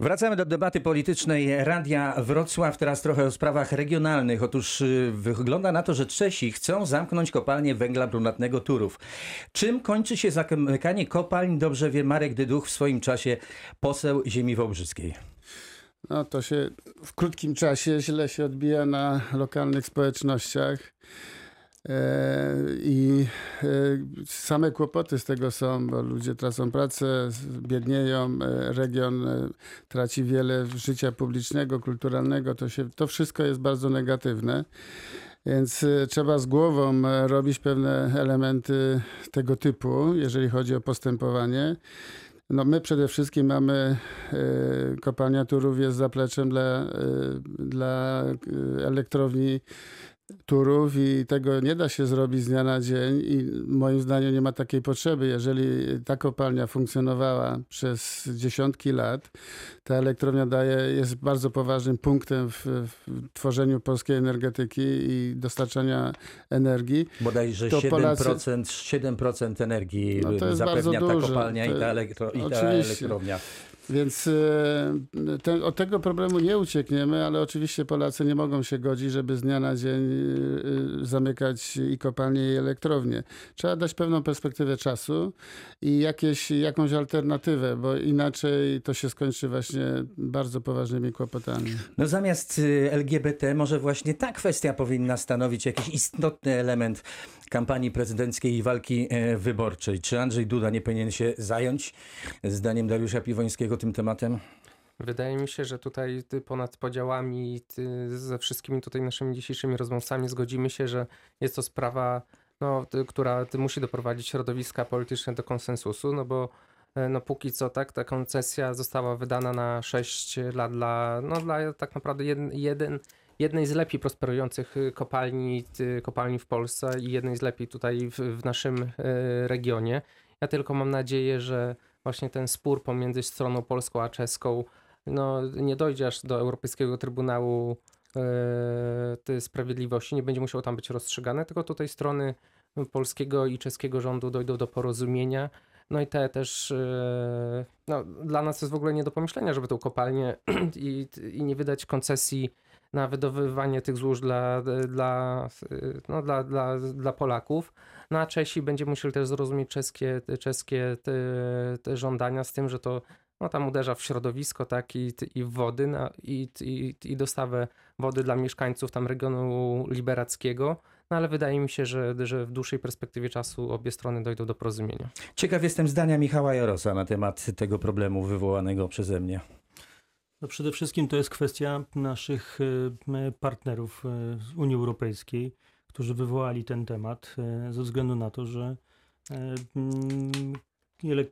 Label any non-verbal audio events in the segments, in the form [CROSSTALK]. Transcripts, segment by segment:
Wracamy do debaty politycznej Radia Wrocław, teraz trochę o sprawach regionalnych. Otóż y, wygląda na to, że Czesi chcą zamknąć kopalnię węgla brunatnego Turów. Czym kończy się zamykanie kopalń, dobrze wie Marek Dyduch w swoim czasie poseł ziemi wołbrzyskiej. No to się w krótkim czasie źle się odbija na lokalnych społecznościach. E, I e, same kłopoty z tego są, bo ludzie tracą pracę, biednieją, e, region traci wiele życia publicznego, kulturalnego. To, się, to wszystko jest bardzo negatywne. Więc trzeba z głową robić pewne elementy tego typu, jeżeli chodzi o postępowanie. No my przede wszystkim mamy, kopalnia Turów jest zapleczem dla, dla elektrowni turów i tego nie da się zrobić z dnia na dzień i moim zdaniem nie ma takiej potrzeby. Jeżeli ta kopalnia funkcjonowała przez dziesiątki lat, ta elektrownia daje, jest bardzo poważnym punktem w, w tworzeniu polskiej energetyki i dostarczania energii. Bodajże to 7%, Polacy... 7% energii no zapewnia ta kopalnia to, i ta, elektro, i ta elektrownia. Więc e, ten, od tego problemu nie uciekniemy, ale oczywiście Polacy nie mogą się godzić, żeby z dnia na dzień e, zamykać i kopalnie, i elektrownie. Trzeba dać pewną perspektywę czasu i jakieś, jakąś alternatywę, bo inaczej to się skończy właśnie bardzo poważnymi kłopotami. No zamiast y, LGBT może właśnie ta kwestia powinna stanowić jakiś istotny element kampanii prezydenckiej i walki e, wyborczej. Czy Andrzej Duda nie powinien się zająć, zdaniem Dariusza Piwońskiego, tym tematem? Wydaje mi się, że tutaj ponad podziałami, ze wszystkimi tutaj naszymi dzisiejszymi rozmówcami zgodzimy się, że jest to sprawa, no, która musi doprowadzić środowiska polityczne do konsensusu, no bo e, no póki co tak, ta koncesja została wydana na 6 lat dla, no dla tak naprawdę jeden, jeden jednej z lepiej prosperujących y, kopalni, kopalni w Polsce i jednej z lepiej tutaj w, w naszym y, regionie. Ja tylko mam nadzieję, że właśnie ten spór pomiędzy stroną polską a czeską no, nie dojdzie aż do Europejskiego Trybunału Sprawiedliwości, nie będzie musiał tam być rozstrzygane, tylko tutaj strony polskiego i czeskiego rządu dojdą do porozumienia. No i te też, no, dla nas jest w ogóle nie do pomyślenia, żeby tą kopalnię [CLEARS THROAT] i, i nie wydać koncesji na wydobywanie tych złóż dla, dla, no, dla, dla, dla Polaków. No Czesi będzie musieli też zrozumieć czeskie, czeskie te, te żądania z tym, że to no, tam uderza w środowisko, tak, i, i wody, no, i, i, i dostawę wody dla mieszkańców tam regionu liberackiego. No ale wydaje mi się, że, że w dłuższej perspektywie czasu obie strony dojdą do porozumienia. Ciekaw jestem zdania Michała Jarosa na temat tego problemu wywołanego przeze mnie. No przede wszystkim to jest kwestia naszych e, partnerów e, z Unii Europejskiej, którzy wywołali ten temat e, ze względu na to, że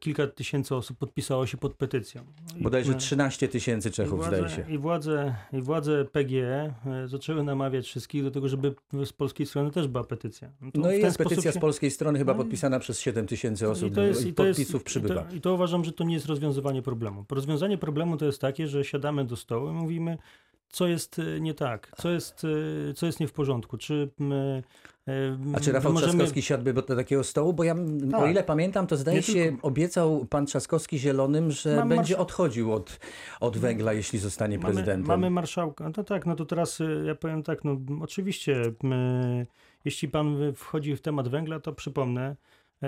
kilka tysięcy osób podpisało się pod petycją. Bodajże 13 tysięcy Czechów, władze, zdaje się. I władze, I władze PGE zaczęły namawiać wszystkich do tego, żeby z polskiej strony też była petycja. No, no i jest petycja się... z polskiej strony chyba no, podpisana przez 7 tysięcy osób. I, to jest, i podpisów jest, przybywa. I to, I to uważam, że to nie jest rozwiązywanie problemu. Rozwiązanie problemu to jest takie, że siadamy do stołu i mówimy, co jest e, nie tak, co jest, e, co jest nie w porządku. Czy my, e, A czy Rafał możemy... Trzaskowski siadłby do takiego stołu? Bo ja, tak. o ile pamiętam, to zdaje nie się, tylko... obiecał pan Trzaskowski Zielonym, że Mam będzie odchodził od, od węgla, jeśli zostanie mamy, prezydentem. Mamy marszałka. No tak, no to teraz ja powiem tak, no oczywiście, my, jeśli pan wchodzi w temat węgla, to przypomnę,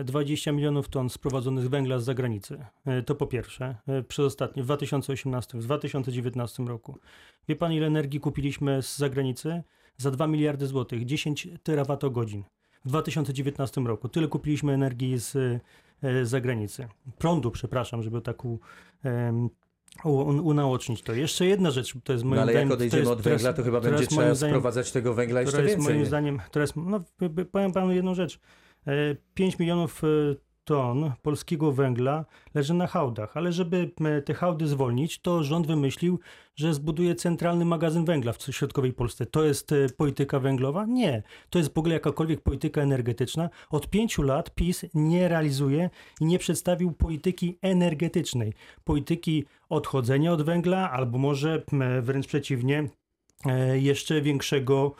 20 milionów ton sprowadzonych węgla z zagranicy. E, to po pierwsze, e, przez ostatnie, w 2018, w 2019 roku. Wie pan, ile energii kupiliśmy z zagranicy? Za 2 miliardy złotych, 10 terawatogodzin. W 2019 roku. Tyle kupiliśmy energii z, e, z zagranicy. Prądu, przepraszam, żeby tak u, um, unaocznić to. Jeszcze jedna rzecz, to jest moim no, ale zdaniem... jak odejdziemy jest, od węgla, to chyba będzie trzeba zdaniem, sprowadzać tego węgla jeszcze jest więcej. moim zdaniem, teraz, no, powiem panu jedną rzecz. 5 e, milionów e, ton polskiego węgla leży na hałdach, ale żeby e, te hałdy zwolnić, to rząd wymyślił, że zbuduje centralny magazyn węgla w środkowej Polsce. To jest polityka węglowa? Nie. To jest w ogóle jakakolwiek polityka energetyczna. Od pięciu lat PiS nie realizuje i nie przedstawił polityki energetycznej. Polityki odchodzenia od węgla, albo może wręcz przeciwnie, jeszcze większego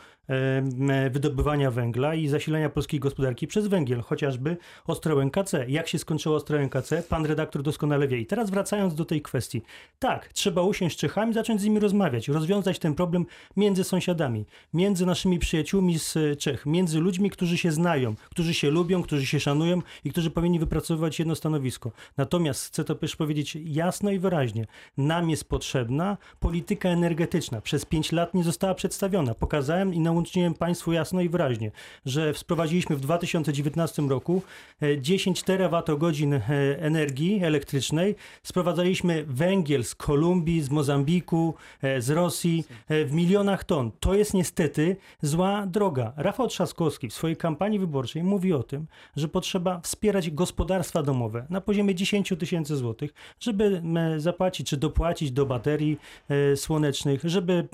wydobywania węgla i zasilania polskiej gospodarki przez węgiel, chociażby Ostrołęka C. Jak się skończyło Ostrołęka C? Pan redaktor doskonale wie. I teraz wracając do tej kwestii. Tak, trzeba usiąść z Czechami, zacząć z nimi rozmawiać, rozwiązać ten problem między sąsiadami, między naszymi przyjaciółmi z e, Czech, między ludźmi, którzy się znają, którzy się lubią, którzy się szanują i którzy powinni wypracowywać jedno stanowisko. Natomiast chcę to też powiedzieć jasno i wyraźnie. Nam jest potrzebna polityka energetyczna. Przez pięć lat nie została przedstawiona. Pokazałem i nauczyłem Państwu jasno i wyraźnie, że sprowadziliśmy w 2019 roku e, 10 terawatogodzin e, energii elektrycznej. Sprowadzaliśmy węgiel z Kolumbii, z Mozambiku, e, z Rosji e, w milionach ton. To jest niestety zła droga. Rafał Trzaskowski w swojej kampanii wyborczej mówi o tym, że potrzeba wspierać gospodarstwa domowe na poziomie 10 tysięcy złotych, żeby zapłacić czy dopłacić do baterii e, słonecznych, żeby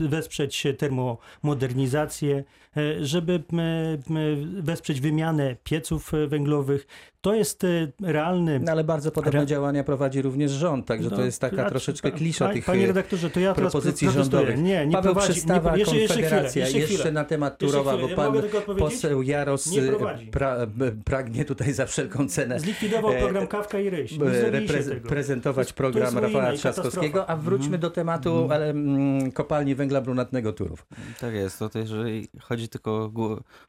wesprzeć termomodernizację, e, żeby wesprzeć wymianę pieców e, węglowych. To jest e, realny No, ale bardzo podobne Re- działania prowadzi również rząd, także to No, jest taka a- troszeczkę pa- klisza pa- tych Panie e, redaktorze, to ja teraz propozycji pro- protestuję. rządowych. Nie, nie Paweł prowadzi. Przystawa, nie, jeszcze, jeszcze chwilę, Konfederacja, jeszcze, jeszcze, na temat Turowa, bo Ja pan poseł Jaros Nie prowadzi. pra, pragnie tutaj za wszelką cenę Zlikwidował E, program Kawka i Ryś. Nie e, zrobiliście reprez- tego. prezentować To to program Rafała Trzaskowskiego, a wróćmy do tematu ale, mm, kopalni węgla brunatnego Turów. Tak jest, to też jeżeli chodzi tylko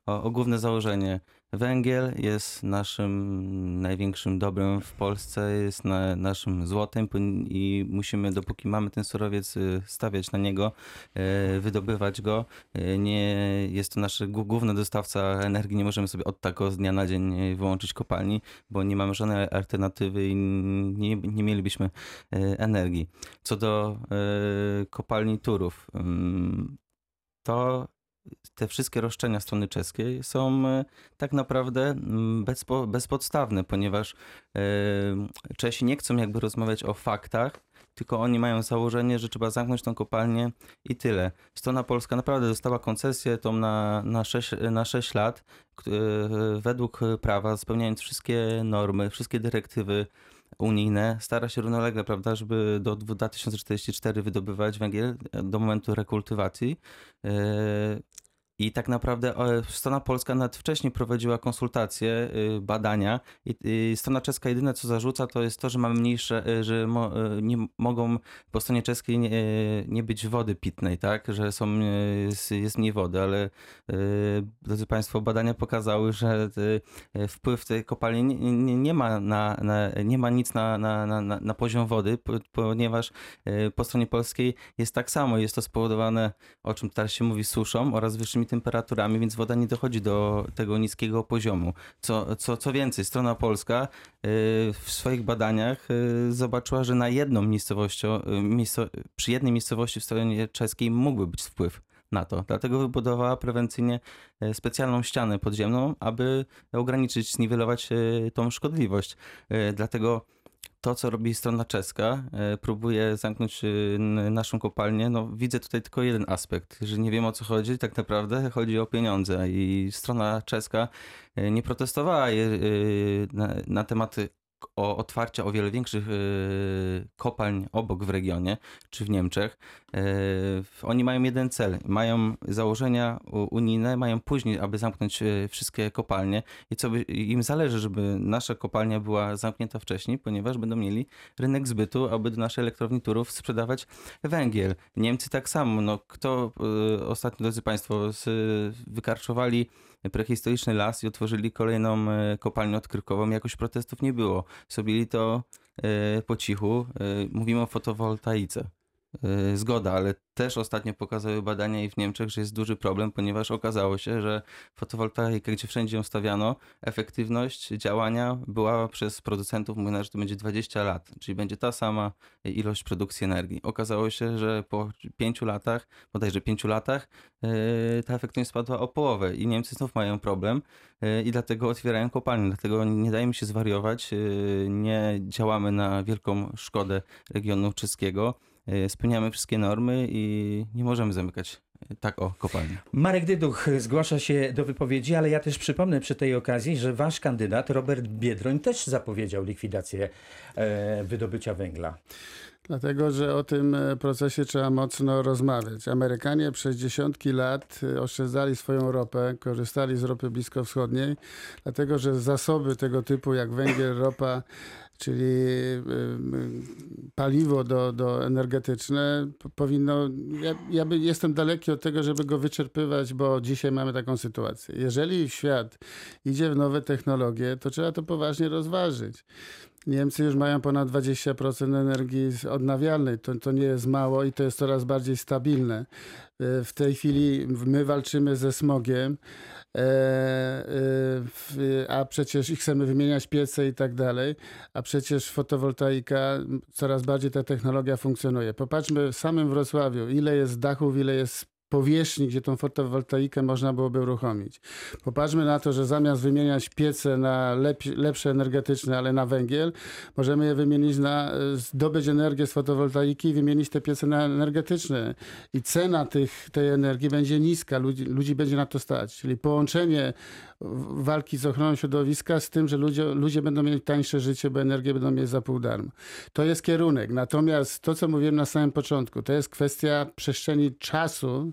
o, o główne założenie. Węgiel jest naszym największym dobrem w Polsce, jest na, naszym złotem i musimy, dopóki mamy ten surowiec, y, stawiać na niego, y, wydobywać go. Y, Nie jest to nasz główny dostawca energii, nie możemy sobie od tak z dnia na dzień wyłączyć kopalni, bo nie mamy żadnej alternatywy i nie, nie mielibyśmy energii. Co do kopalni Turów, ym, to te wszystkie roszczenia strony czeskiej są e, tak naprawdę mm, bezpo, bezpodstawne, ponieważ e, Czesi nie chcą jakby rozmawiać o faktach, tylko oni mają założenie, że trzeba zamknąć tą kopalnię i tyle. Strona polska naprawdę dostała koncesję tą na, na, 6, na 6 lat, e, według prawa, spełniając wszystkie normy, wszystkie dyrektywy unijne, stara się równolegle, prawda, żeby do 2044 wydobywać węgiel e, do momentu rekultywacji. E, I tak naprawdę e, strona polska nawet wcześniej prowadziła konsultacje, y, badania i strona czeska jedyne co zarzuca to jest to, że mamy mniejsze, y, że y, nie mogą po stronie czeskiej nie, być wody pitnej, tak, że są, jest- mniej wody, ale drodzy Państwo, badania pokazały, że y, wpływ tej kopalni nie, nie, ma na, na, nie ma nic na, na, na, na- poziom wody, po- ponieważ po stronie polskiej jest tak samo. Jest to spowodowane, o czym teraz się mówi, suszą oraz wyższymi temperaturami, więc woda nie dochodzi do tego niskiego poziomu. Co, co, co więcej, strona polska y, w swoich badaniach y, zobaczyła, że na jedną miejscowością, y, przy jednej miejscowości w stronie czeskiej mógłby być wpływ na to. Dlatego wybudowała prewencyjnie specjalną ścianę podziemną, aby ograniczyć, zniwelować tą szkodliwość. Dlatego to, co robi strona czeska, e, próbuje zamknąć e, naszą kopalnię. No, widzę tutaj tylko jeden aspekt, że nie wiem o co chodzi. Tak naprawdę chodzi o pieniądze i strona czeska e, nie protestowała na, na tematy o otwarcia o wiele większych e, kopalń obok w regionie, czy w Niemczech. E, Oni mają jeden cel, mają założenia unijne, mają później, aby zamknąć e, wszystkie kopalnie i co by, im zależy, żeby nasza kopalnia była zamknięta wcześniej, ponieważ będą mieli rynek zbytu, aby do naszej elektrowni Turów sprzedawać węgiel. Niemcy tak samo. No, kto ostatnio, drodzy Państwo, z, wykarczowali prehistoryczny las i otworzyli kolejną e, kopalnię odkrywkową, jakoś protestów nie było. Zrobili to e, po cichu. E, Mówimy o fotowoltaice. E, Zgoda, ale też ostatnio pokazały badania i w Niemczech, że jest duży problem, ponieważ okazało się, że fotowoltaika, gdzie wszędzie ją stawiano, efektywność działania była przez producentów mówiona, że to będzie 20 lat, czyli będzie ta sama ilość produkcji energii. Okazało się, że po 5 latach, bodajże 5 latach, e, ta efektywność spadła o połowę i Niemcy znów mają problem e, i dlatego otwierają kopalnie, dlatego nie dajemy się zwariować, nie działamy na wielką szkodę regionu czeskiego, spełniamy wszystkie normy i nie możemy zamykać tak o, kopalnie. Marek Dyduch zgłasza się do wypowiedzi, ale ja też przypomnę przy tej okazji, że wasz kandydat Robert Biedroń też zapowiedział likwidację e, wydobycia węgla. Dlatego, że o tym e, procesie trzeba mocno rozmawiać. Amerykanie przez dziesiątki lat e, oszczędzali swoją ropę, korzystali z ropy bliskowschodniej, dlatego że zasoby tego typu jak węgiel, ropa, czyli paliwo do, do energetyczne powinno, ja, ja by, jestem daleki od tego, żeby go wyczerpywać, bo dzisiaj mamy taką sytuację. Jeżeli świat idzie w nowe technologie, to trzeba to poważnie rozważyć. Niemcy już mają ponad 20% energii odnawialnej. To, to nie jest mało i to jest coraz bardziej stabilne. E, W tej chwili my walczymy ze smogiem, e, e, a przecież chcemy wymieniać piece i tak dalej, a przecież fotowoltaika, coraz bardziej ta technologia funkcjonuje. Popatrzmy w samym Wrocławiu, ile jest dachów, ile jest powierzchni, gdzie tą fotowoltaikę można byłoby uruchomić. Popatrzmy na to, że zamiast wymieniać piece na lep- lepsze energetyczne, ale na węgiel, możemy je wymienić na e, zdobyć energię z fotowoltaiki i wymienić te piece na energetyczne. I cena tych, tej energii będzie niska, ludzi, ludzi będzie na to stać. Czyli połączenie walki z ochroną środowiska z tym, że ludzie, ludzie będą mieli tańsze życie, bo energię będą mieć za pół darmo. To jest kierunek. Natomiast to, co mówiłem na samym początku, to jest kwestia przestrzeni czasu,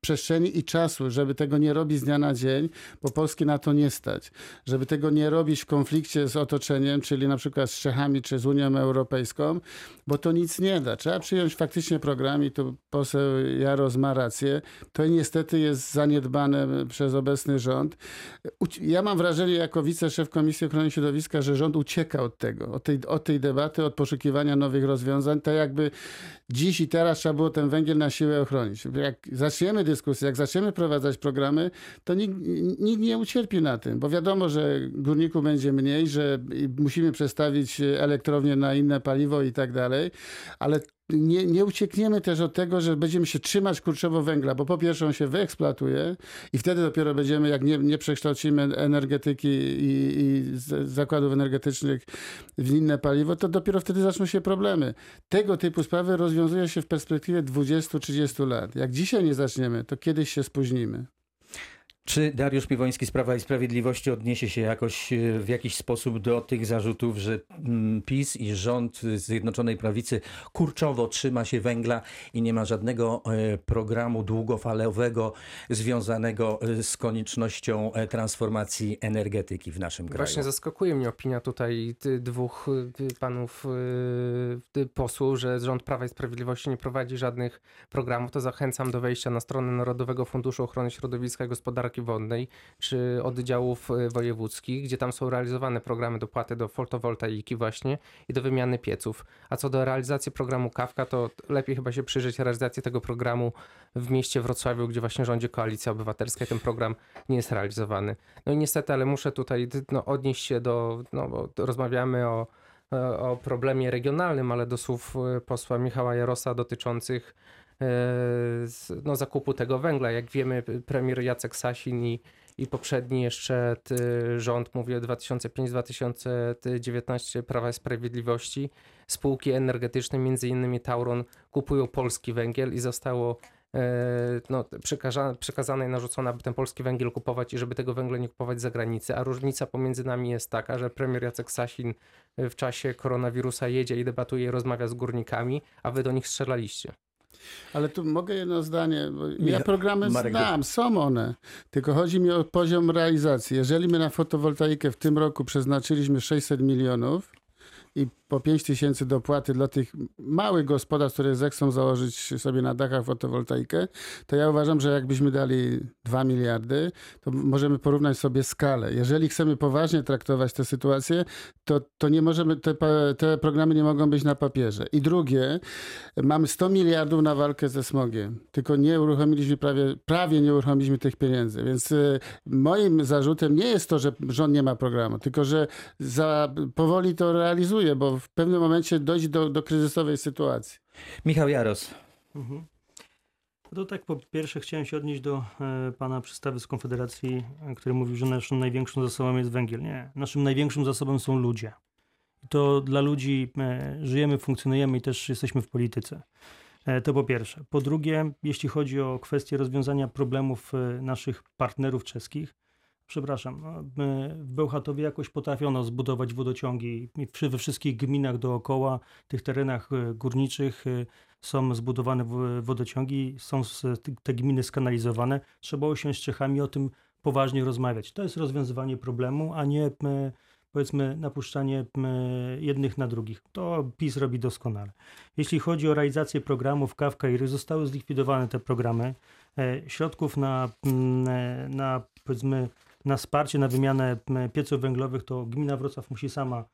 przestrzeni i czasu, żeby tego nie robić z dnia na dzień, bo Polski na to nie stać. Żeby tego nie robić w konflikcie z otoczeniem, czyli na przykład z Czechami czy z Unią Europejską, bo to nic nie da. Trzeba przyjąć faktycznie program i tu poseł Jaros ma rację. To niestety jest zaniedbane przez obecny rząd. Ja mam wrażenie jako wiceszef Komisji Ochrony Środowiska, że rząd ucieka od tego, od tej, od tej debaty, od poszukiwania nowych rozwiązań. Tak jakby dziś i teraz trzeba było ten węgiel na siłę ochronić. Jak zaczniemy dyskusję, jak zaczniemy prowadzać programy, to nikt, nikt nie ucierpi na tym, bo wiadomo, że górników będzie mniej, że musimy przestawić elektrownię na inne paliwo i tak dalej, ale nie, nie uciekniemy też od tego, że będziemy się trzymać kurczowo węgla, bo po pierwsze on się wyeksploatuje i wtedy dopiero będziemy, jak nie, nie przekształcimy energetyki i, i zakładów energetycznych w inne paliwo, to dopiero wtedy zaczną się problemy. Tego typu sprawy rozwiązuje się w perspektywie 20-30 lat. Jak dzisiaj nie zaczniemy, to kiedyś się spóźnimy. Czy Dariusz Piwoński z Prawa i Sprawiedliwości odniesie się jakoś e, w jakiś sposób do tych zarzutów, że mm, PiS i rząd Zjednoczonej Prawicy kurczowo trzyma się węgla i nie ma żadnego e, programu długofalowego związanego e, z koniecznością transformacji energetyki w naszym kraju? Właśnie zaskakuje mnie opinia tutaj dwóch panów posłów, że rząd Prawa i Sprawiedliwości nie prowadzi żadnych programów. To zachęcam do wejścia na stronę Narodowego Funduszu Ochrony Środowiska i Gospodarki Wodnej czy oddziałów y, wojewódzkich, gdzie tam są realizowane programy dopłaty do fotowoltaiki właśnie i do wymiany pieców. A co do realizacji programu Kawka, to lepiej chyba się przyjrzeć realizacji tego programu w mieście Wrocławiu, gdzie właśnie rządzi Koalicja Obywatelska i ten program nie jest realizowany. No i niestety, ale muszę tutaj no, odnieść się do, no bo rozmawiamy o, o problemie regionalnym, ale do słów e, posła Michała Jarosa dotyczących e, no, zakupu tego węgla. Jak wiemy, premier Jacek Sasin i, i poprzedni jeszcze rząd, mówię 2005-2019 Prawa i Sprawiedliwości, spółki energetyczne, między innymi Tauron, kupują polski węgiel i zostało e, no, przekazane, przekazane i narzucone, aby ten polski węgiel kupować i żeby tego węgla nie kupować z zagranicy. A różnica pomiędzy nami jest taka, że premier Jacek Sasin w czasie koronawirusa jedzie i debatuje i rozmawia z górnikami, a wy do nich strzelaliście. Ale tu mogę jedno zdanie. Bo ja programy Marek znam, są one. Tylko chodzi mi o poziom realizacji. Jeżeli my na fotowoltaikę w tym roku przeznaczyliśmy 600 milionów i po 5 tysięcy dopłaty dla tych małych gospodarstw, które zechcą założyć sobie na dachach fotowoltaikę, to ja uważam, że jakbyśmy dali 2 miliardy, to możemy porównać sobie skalę. Jeżeli chcemy poważnie traktować tę sytuację, to, to nie możemy, te, te programy nie mogą być na papierze. I drugie, Mamy 100 miliardów na walkę ze smogiem, tylko nie uruchomiliśmy prawie, prawie nie uruchomiliśmy tych pieniędzy. Więc y, moim zarzutem nie jest to, że rząd nie ma programu, tylko że za, powoli to realizuje, bo w pewnym momencie dojdzie do, do kryzysowej sytuacji. Michał Jaros. Mhm. To tak po pierwsze chciałem się odnieść do e, pana przedstawy z Konfederacji, e, który mówił, że naszą największą zasobą jest węgiel. Nie, naszym największym zasobem są ludzie. I to dla ludzi e, żyjemy, funkcjonujemy i też jesteśmy w polityce. To po pierwsze. Po drugie, jeśli chodzi o kwestię rozwiązania problemów naszych partnerów czeskich, przepraszam, my w Bełchatowie jakoś potrafiono zbudować wodociągi przy- we wszystkich gminach dookoła, tych terenach e, górniczych e, są zbudowane wodociągi, są te gminy skanalizowane. Trzeba usiąść z Czechami o tym poważnie rozmawiać. To jest rozwiązywanie problemu, a nie e, powiedzmy napuszczanie e, jednych na drugich. To PiS robi doskonale. Jeśli chodzi o realizację programów Kawka i Ry, zostały zlikwidowane te programy. E, Środków na, mm, e, na powiedzmy na wsparcie, na wymianę pieców węglowych, to gmina Wrocław musi sama e,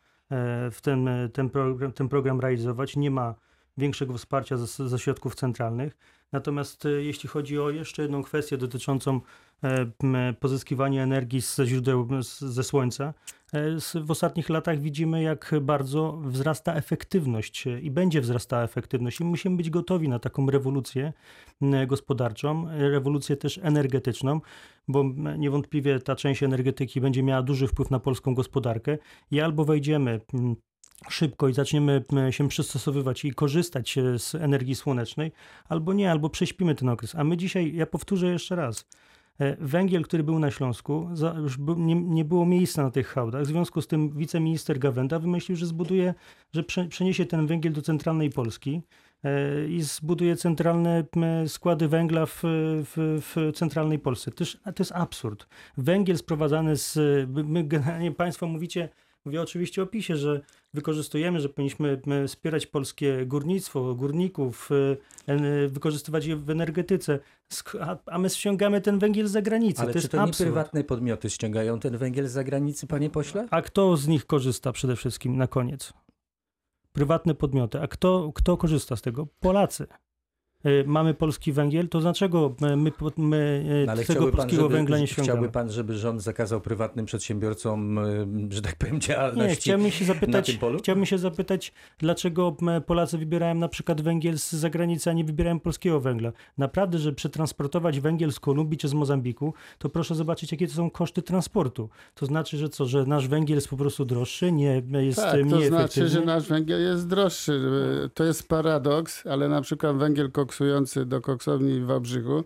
w ten, ten, program, ten program realizować. Nie ma większego wsparcia ze, ze środków centralnych. Natomiast e, jeśli chodzi o jeszcze jedną kwestię dotyczącą e, pozyskiwania energii ze źródeł ze słońca, e, w ostatnich latach widzimy, jak bardzo wzrasta efektywność i będzie wzrastała efektywność. I musimy być gotowi na taką rewolucję gospodarczą, rewolucję też energetyczną, bo niewątpliwie ta część energetyki będzie miała duży wpływ na polską gospodarkę i albo wejdziemy szybko i zaczniemy m, się przystosowywać i korzystać e, z energii słonecznej, albo nie, albo prześpimy ten okres. A my dzisiaj, ja powtórzę jeszcze raz, e, węgiel, który był na Śląsku, już nie, było miejsca na tych hałdach. W związku z tym wiceminister Gawenda wymyślił, że zbuduje, że prze, przeniesie ten węgiel do centralnej Polski e, i zbuduje centralne składy węgla w, w, w centralnej Polsce. To, to jest absurd. Węgiel sprowadzany z. My generalnie Państwo mówicie, mówię oczywiście o PiSie, że wykorzystujemy, że powinniśmy m, wspierać polskie górnictwo, górników, e, en- wykorzystywać je w energetyce, a, my ściągamy ten węgiel z zagranicy. Ale to czy to nie prywatne podmioty ściągają ten węgiel z zagranicy, panie pośle? A kto z nich korzysta przede wszystkim na koniec? Prywatne podmioty. A kto, kto korzysta z tego? Polacy. Y, Mamy polski węgiel, to dlaczego my, my, my y, No, ale tego pan, polskiego żeby, węgla nie ściągamy? chciałby pan, żeby rząd zakazał prywatnym przedsiębiorcom, y, że tak powiem, działalności Nie, chciałbym się na zapytać, tym polu? chciałbym się zapytać, dlaczego Polacy wybierają na przykład węgiel z zagranicy, a nie wybierają polskiego węgla. Naprawdę, żeby przetransportować węgiel z Kolumbii czy z Mozambiku, to proszę zobaczyć, jakie to są koszty transportu. To znaczy, że co, że nasz węgiel jest po prostu droższy, nie jest Tak, mniej to znaczy, efektywny? że nasz węgiel jest droższy. To jest paradoks, ale na przykład węgiel koksujący do koksowni w Wałbrzychu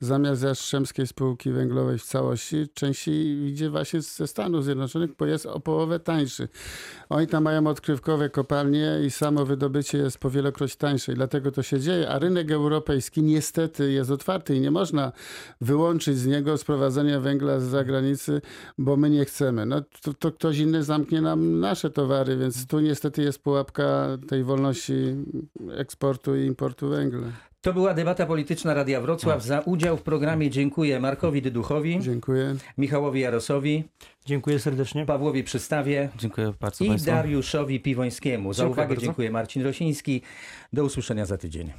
zamiast Jastrzębskiej Spółki Węglowej w całości częściej idzie właśnie ze Stanów Zjednoczonych, bo jest o połowę tańszy. Oni tam mają odkrywkowe kopalnie i samo wydobycie jest powielokroć tańsze i dlatego to się dzieje, a rynek europejski niestety jest otwarty i nie można wyłączyć z niego sprowadzenia węgla z zagranicy, bo my nie chcemy. No to, to ktoś inny zamknie nam nasze towary, więc tu niestety jest pułapka tej wolności eksportu i importu węgla. To była debata polityczna Radia Wrocław. Za udział w programie dziękuję Markowi Dyduchowi, Dziękuję. Michałowi Jarosowi, Dziękuję serdecznie. Pawłowi Przystawie Dziękuję bardzo i Państwu. Dariuszowi Piwońskiemu. Za Dziękuję uwagę bardzo. dziękuję Marcin Rosiński. Do usłyszenia za tydzień.